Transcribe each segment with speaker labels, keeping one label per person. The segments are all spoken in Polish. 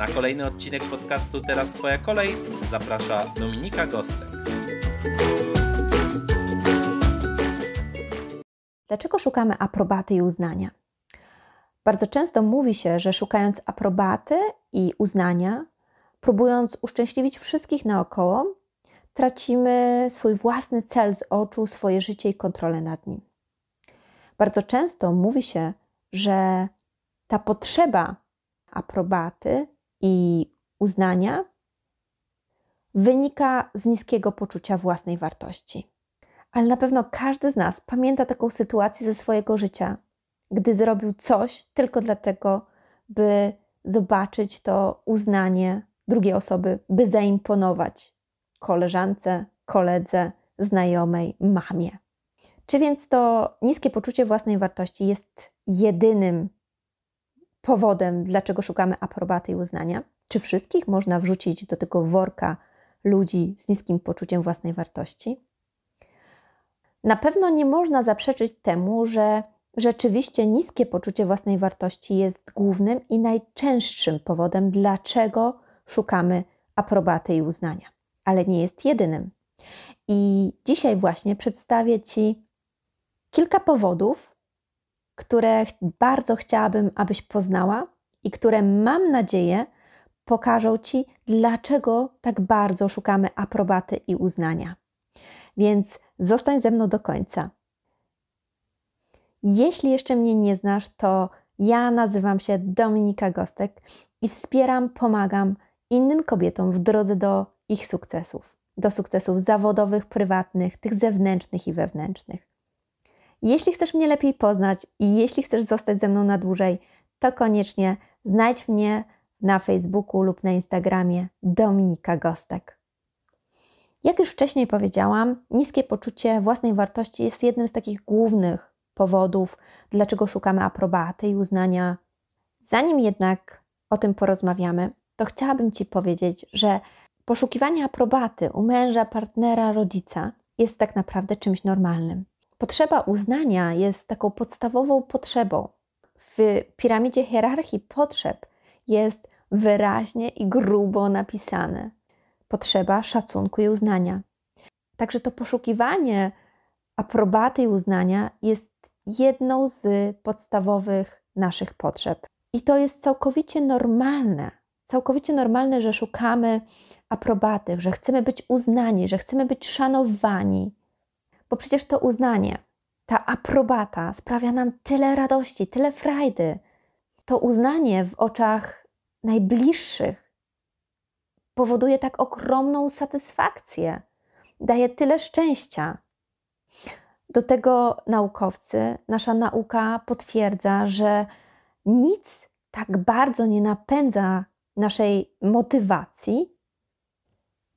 Speaker 1: Na kolejny odcinek podcastu Teraz Twoja kolej zaprasza Dominika Gostek.
Speaker 2: Dlaczego szukamy aprobaty i uznania? Bardzo często mówi się, że szukając aprobaty i uznania, próbując uszczęśliwić wszystkich naokoło, tracimy swój własny cel z oczu, swoje życie i kontrolę nad nim. Bardzo często mówi się, że ta potrzeba aprobaty i uznania wynika z niskiego poczucia własnej wartości. Ale na pewno każdy z nas pamięta taką sytuację ze swojego życia, gdy zrobił coś tylko dlatego, by zobaczyć to uznanie drugiej osoby, by zaimponować koleżance, koledze, znajomej, mamie. Czy więc to niskie poczucie własnej wartości jest jedynym powodem, dlaczego szukamy aprobaty i uznania? Czy wszystkich można wrzucić do tego worka ludzi z niskim poczuciem własnej wartości? Na pewno nie można zaprzeczyć temu, że rzeczywiście niskie poczucie własnej wartości jest głównym i najczęstszym powodem, dlaczego szukamy aprobaty i uznania, ale nie jest jedynym. I dzisiaj właśnie przedstawię Ci kilka powodów, które bardzo chciałabym, abyś poznała i które mam nadzieję pokażą Ci, dlaczego tak bardzo szukamy aprobaty i uznania. Więc zostań ze mną do końca. Jeśli jeszcze mnie nie znasz, to ja nazywam się Dominika Gostek i wspieram, pomagam innym kobietom w drodze do ich sukcesów. Do sukcesów zawodowych, prywatnych, tych zewnętrznych i wewnętrznych. Jeśli chcesz mnie lepiej poznać i jeśli chcesz zostać ze mną na dłużej, to koniecznie znajdź mnie na Facebooku lub na Instagramie Dominika Gostek. Jak już wcześniej powiedziałam, niskie poczucie własnej wartości jest jednym z takich głównych powodów, dlaczego szukamy aprobaty i uznania. Zanim jednak o tym porozmawiamy, to chciałabym Ci powiedzieć, że poszukiwanie aprobaty u męża, partnera, rodzica jest tak naprawdę czymś normalnym. Potrzeba uznania jest taką podstawową potrzebą. W piramidzie hierarchii potrzeb jest wyraźnie i grubo napisane potrzeba szacunku i uznania. Także to poszukiwanie aprobaty i uznania jest jedną z podstawowych naszych potrzeb. I to jest całkowicie normalne. Całkowicie normalne, że szukamy aprobaty, że chcemy być uznani, że chcemy być szanowani, bo przecież to uznanie, ta aprobata sprawia nam tyle radości, tyle frajdy. To uznanie w oczach najbliższych powoduje tak ogromną satysfakcję, daje tyle szczęścia. Do tego naukowcy, nasza nauka potwierdza, że nic tak bardzo nie napędza naszej motywacji,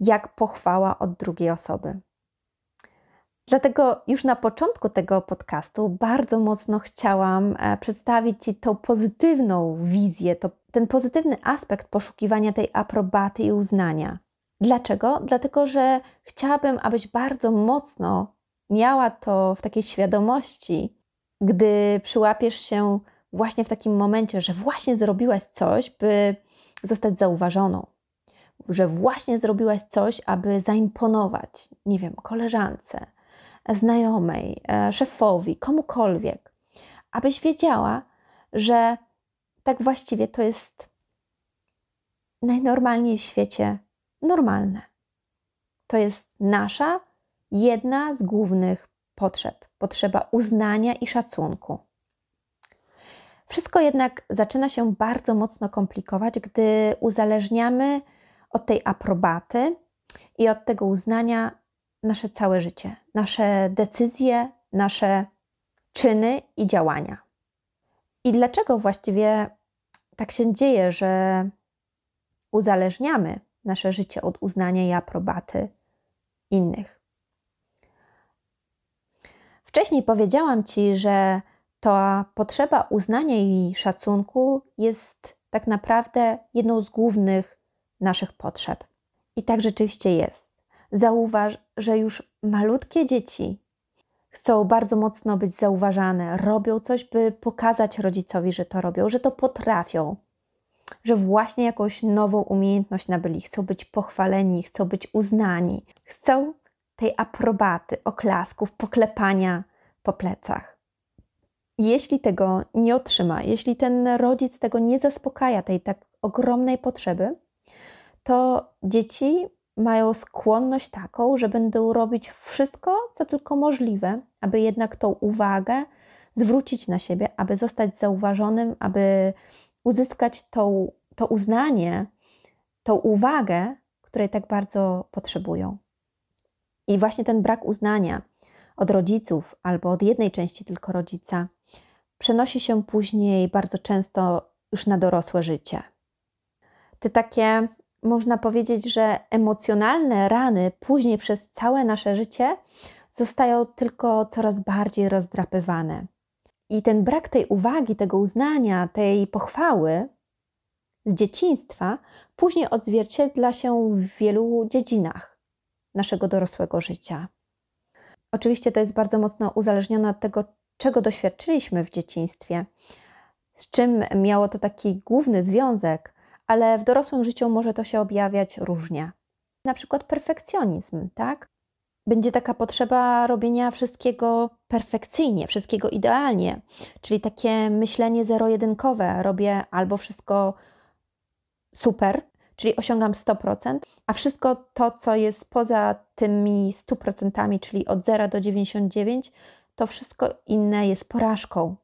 Speaker 2: jak pochwała od drugiej osoby. Dlatego już na początku tego podcastu bardzo mocno chciałam e, przedstawić Ci tą pozytywną wizję, to, ten pozytywny aspekt poszukiwania tej aprobaty i uznania. Dlaczego? Dlatego, że chciałabym, abyś bardzo mocno miała to w takiej świadomości, gdy przyłapiesz się właśnie w takim momencie, że właśnie zrobiłaś coś, by zostać zauważoną, że właśnie zrobiłaś coś, aby zaimponować, nie wiem, koleżance, znajomej, e, szefowi, komukolwiek, abyś wiedziała, że tak właściwie to jest najnormalniej w świecie normalne. To jest nasza jedna z głównych potrzeb potrzeba uznania i szacunku. Wszystko jednak zaczyna się bardzo mocno komplikować, gdy uzależniamy od tej aprobaty i od tego uznania nasze całe życie, nasze decyzje, nasze czyny i działania. I dlaczego właściwie tak się dzieje, że uzależniamy nasze życie od uznania i aprobaty innych. Wcześniej powiedziałam Ci, że ta potrzeba uznania i szacunku jest tak naprawdę jedną z głównych naszych potrzeb. I tak rzeczywiście jest. Zauważ, że już malutkie dzieci chcą bardzo mocno być zauważane, robią coś, by pokazać rodzicowi, że to robią, że to potrafią, że właśnie jakąś nową umiejętność nabyli, chcą być pochwaleni, chcą być uznani, chcą tej aprobaty, oklasków, poklepania po plecach. Jeśli tego nie otrzyma, jeśli ten rodzic tego nie zaspokaja, tej tak ogromnej potrzeby, to dzieci mają skłonność taką, że będą robić wszystko, co tylko możliwe, aby jednak tą uwagę zwrócić na siebie, aby zostać zauważonym, aby uzyskać tą, to uznanie, tą uwagę, której tak bardzo potrzebują. I właśnie ten brak uznania od rodziców albo od jednej części tylko rodzica przenosi się później bardzo często już na dorosłe życie. Te takie, można powiedzieć, że emocjonalne rany później przez całe nasze życie zostają tylko coraz bardziej rozdrapywane. I ten brak tej uwagi, tego uznania, tej pochwały z dzieciństwa później odzwierciedla się w wielu dziedzinach naszego dorosłego życia. Oczywiście to jest bardzo mocno uzależnione od tego, czego doświadczyliśmy w dzieciństwie, z czym miało to taki główny związek, ale w dorosłym życiu może to się objawiać różnie. Na przykład perfekcjonizm, tak? Będzie taka potrzeba robienia wszystkiego perfekcyjnie, wszystkiego idealnie, czyli takie myślenie zero-jedynkowe. Robię albo wszystko super, czyli osiągam 100%, a wszystko to, co jest poza tymi 100%, czyli od 0 do 99, to wszystko inne jest porażką.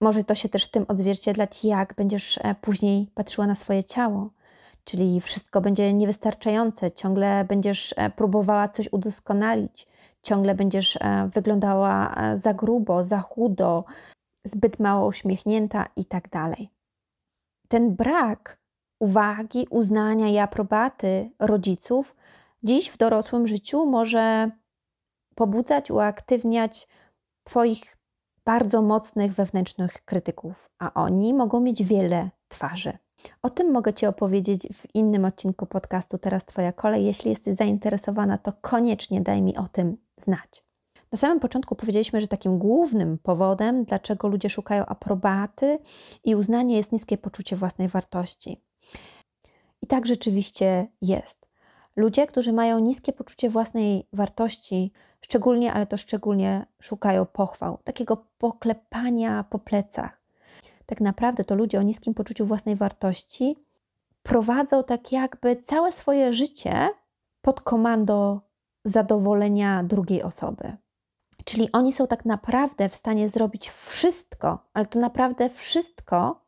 Speaker 2: Może to się też tym odzwierciedlać, jak będziesz e, później patrzyła na swoje ciało, czyli wszystko będzie niewystarczające, ciągle będziesz e, próbowała coś udoskonalić, ciągle będziesz e, wyglądała za grubo, za chudo, zbyt mało uśmiechnięta i tak dalej. Ten brak uwagi, uznania i aprobaty rodziców dziś w dorosłym życiu może pobudzać, uaktywniać Twoich bardzo mocnych wewnętrznych krytyków, a oni mogą mieć wiele twarzy. O tym mogę Ci opowiedzieć w innym odcinku podcastu Teraz Twoja kolej. Jeśli jesteś zainteresowana, to koniecznie daj mi o tym znać. Na samym początku powiedzieliśmy, że takim głównym powodem, dlaczego ludzie szukają aprobaty i uznania, jest niskie poczucie własnej wartości. I tak rzeczywiście jest. Ludzie, którzy mają niskie poczucie własnej wartości, szczególnie, ale to szczególnie szukają pochwał, takiego poklepania po plecach. Tak naprawdę to ludzie o niskim poczuciu własnej wartości prowadzą tak jakby całe swoje życie pod komando zadowolenia drugiej osoby. Czyli oni są tak naprawdę w stanie zrobić wszystko, ale to naprawdę wszystko,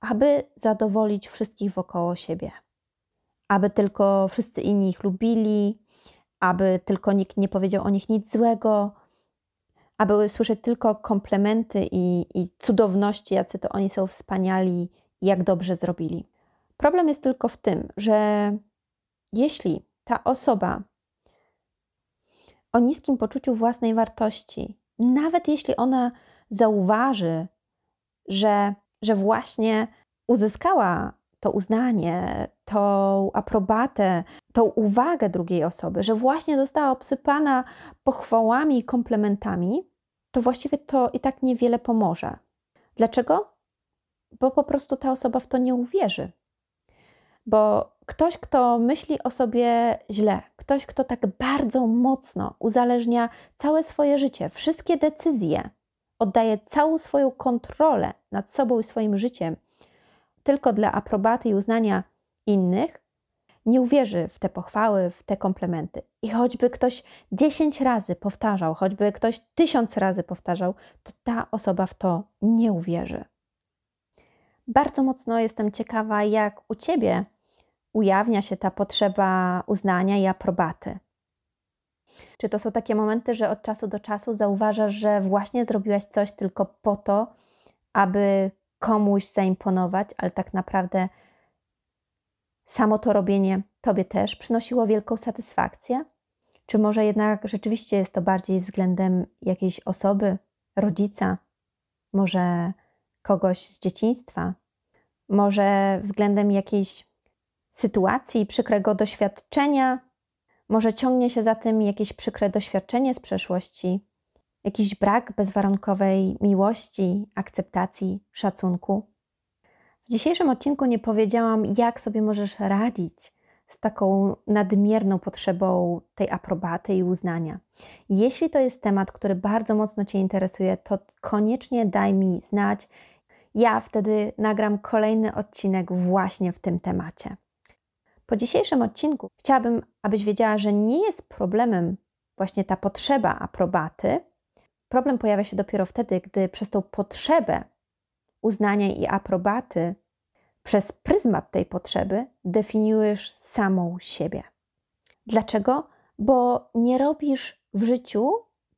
Speaker 2: aby zadowolić wszystkich wokoło siebie. Aby tylko wszyscy inni ich lubili, aby tylko nikt nie powiedział o nich nic złego, aby słyszeć tylko komplementy i, i cudowności, jacy to oni są wspaniali i jak dobrze zrobili. Problem jest tylko w tym, że jeśli ta osoba o niskim poczuciu własnej wartości, nawet jeśli ona zauważy, że że właśnie uzyskała to uznanie, tą aprobatę, tą uwagę drugiej osoby, że właśnie została obsypana pochwałami i komplementami, to właściwie to i tak niewiele pomoże. Dlaczego? Bo po prostu ta osoba w to nie uwierzy. Bo ktoś, kto myśli o sobie źle, ktoś, kto tak bardzo mocno uzależnia całe swoje życie, wszystkie decyzje oddaje całą swoją kontrolę nad sobą i swoim życiem tylko dla aprobaty i uznania innych, nie uwierzy w te pochwały, w te komplementy. I choćby ktoś dziesięć razy powtarzał, choćby ktoś tysiąc razy powtarzał, to ta osoba w to nie uwierzy. Bardzo mocno jestem ciekawa, jak u ciebie ujawnia się ta potrzeba uznania i aprobaty. Czy to są takie momenty, że od czasu do czasu zauważasz, że właśnie zrobiłaś coś tylko po to, aby komuś zaimponować, ale tak naprawdę samo to robienie tobie też przynosiło wielką satysfakcję? Czy może jednak rzeczywiście jest to bardziej względem jakiejś osoby, rodzica, może kogoś z dzieciństwa, może względem jakiejś sytuacji, przykrego doświadczenia, może ciągnie się za tym jakieś przykre doświadczenie z przeszłości, jakiś brak bezwarunkowej miłości, akceptacji, szacunku. W dzisiejszym odcinku nie powiedziałam, jak sobie możesz radzić z taką nadmierną potrzebą tej aprobaty i uznania. Jeśli to jest temat, który bardzo mocno Cię interesuje, to koniecznie daj mi znać. Ja wtedy nagram kolejny odcinek właśnie w tym temacie. Po dzisiejszym odcinku chciałabym, abyś wiedziała, że nie jest problemem właśnie ta potrzeba aprobaty. Problem pojawia się dopiero wtedy, gdy przez tą potrzebę uznania i aprobaty, przez pryzmat tej potrzeby definiujesz samą siebie. Dlaczego? Bo nie robisz w życiu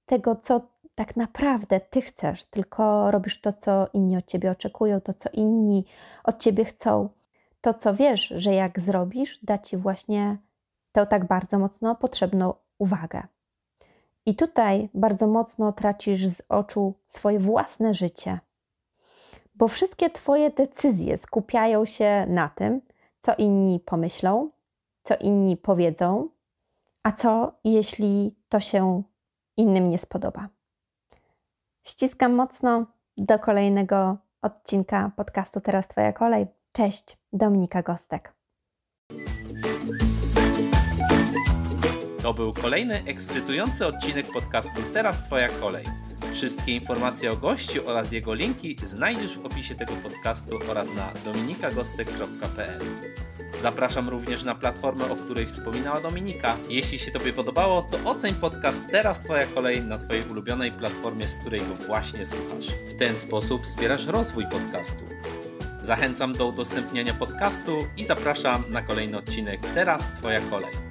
Speaker 2: tego, co tak naprawdę ty chcesz, tylko robisz to, co inni od ciebie oczekują, to, co inni od ciebie chcą to, co wiesz, że jak zrobisz, da ci właśnie tę tak bardzo mocno potrzebną uwagę. I tutaj bardzo mocno tracisz z oczu swoje własne życie, bo wszystkie Twoje decyzje skupiają się na tym, co inni pomyślą, co inni powiedzą, a co jeśli to się innym nie spodoba. Ściskam mocno do kolejnego odcinka podcastu Teraz Twoja kolej. Cześć, Dominika Gostek.
Speaker 1: To był kolejny ekscytujący odcinek podcastu Teraz Twoja kolej. Wszystkie informacje o gościu oraz jego linki znajdziesz w opisie tego podcastu oraz na dominikagostek.pl. Zapraszam również na platformę, o której wspominała Dominika. Jeśli się Tobie podobało, to oceń podcast Teraz Twoja kolej na Twojej ulubionej platformie, z której go właśnie słuchasz. W ten sposób wspierasz rozwój podcastu. Zachęcam do udostępniania podcastu i zapraszam na kolejny odcinek Teraz Twoja kolej.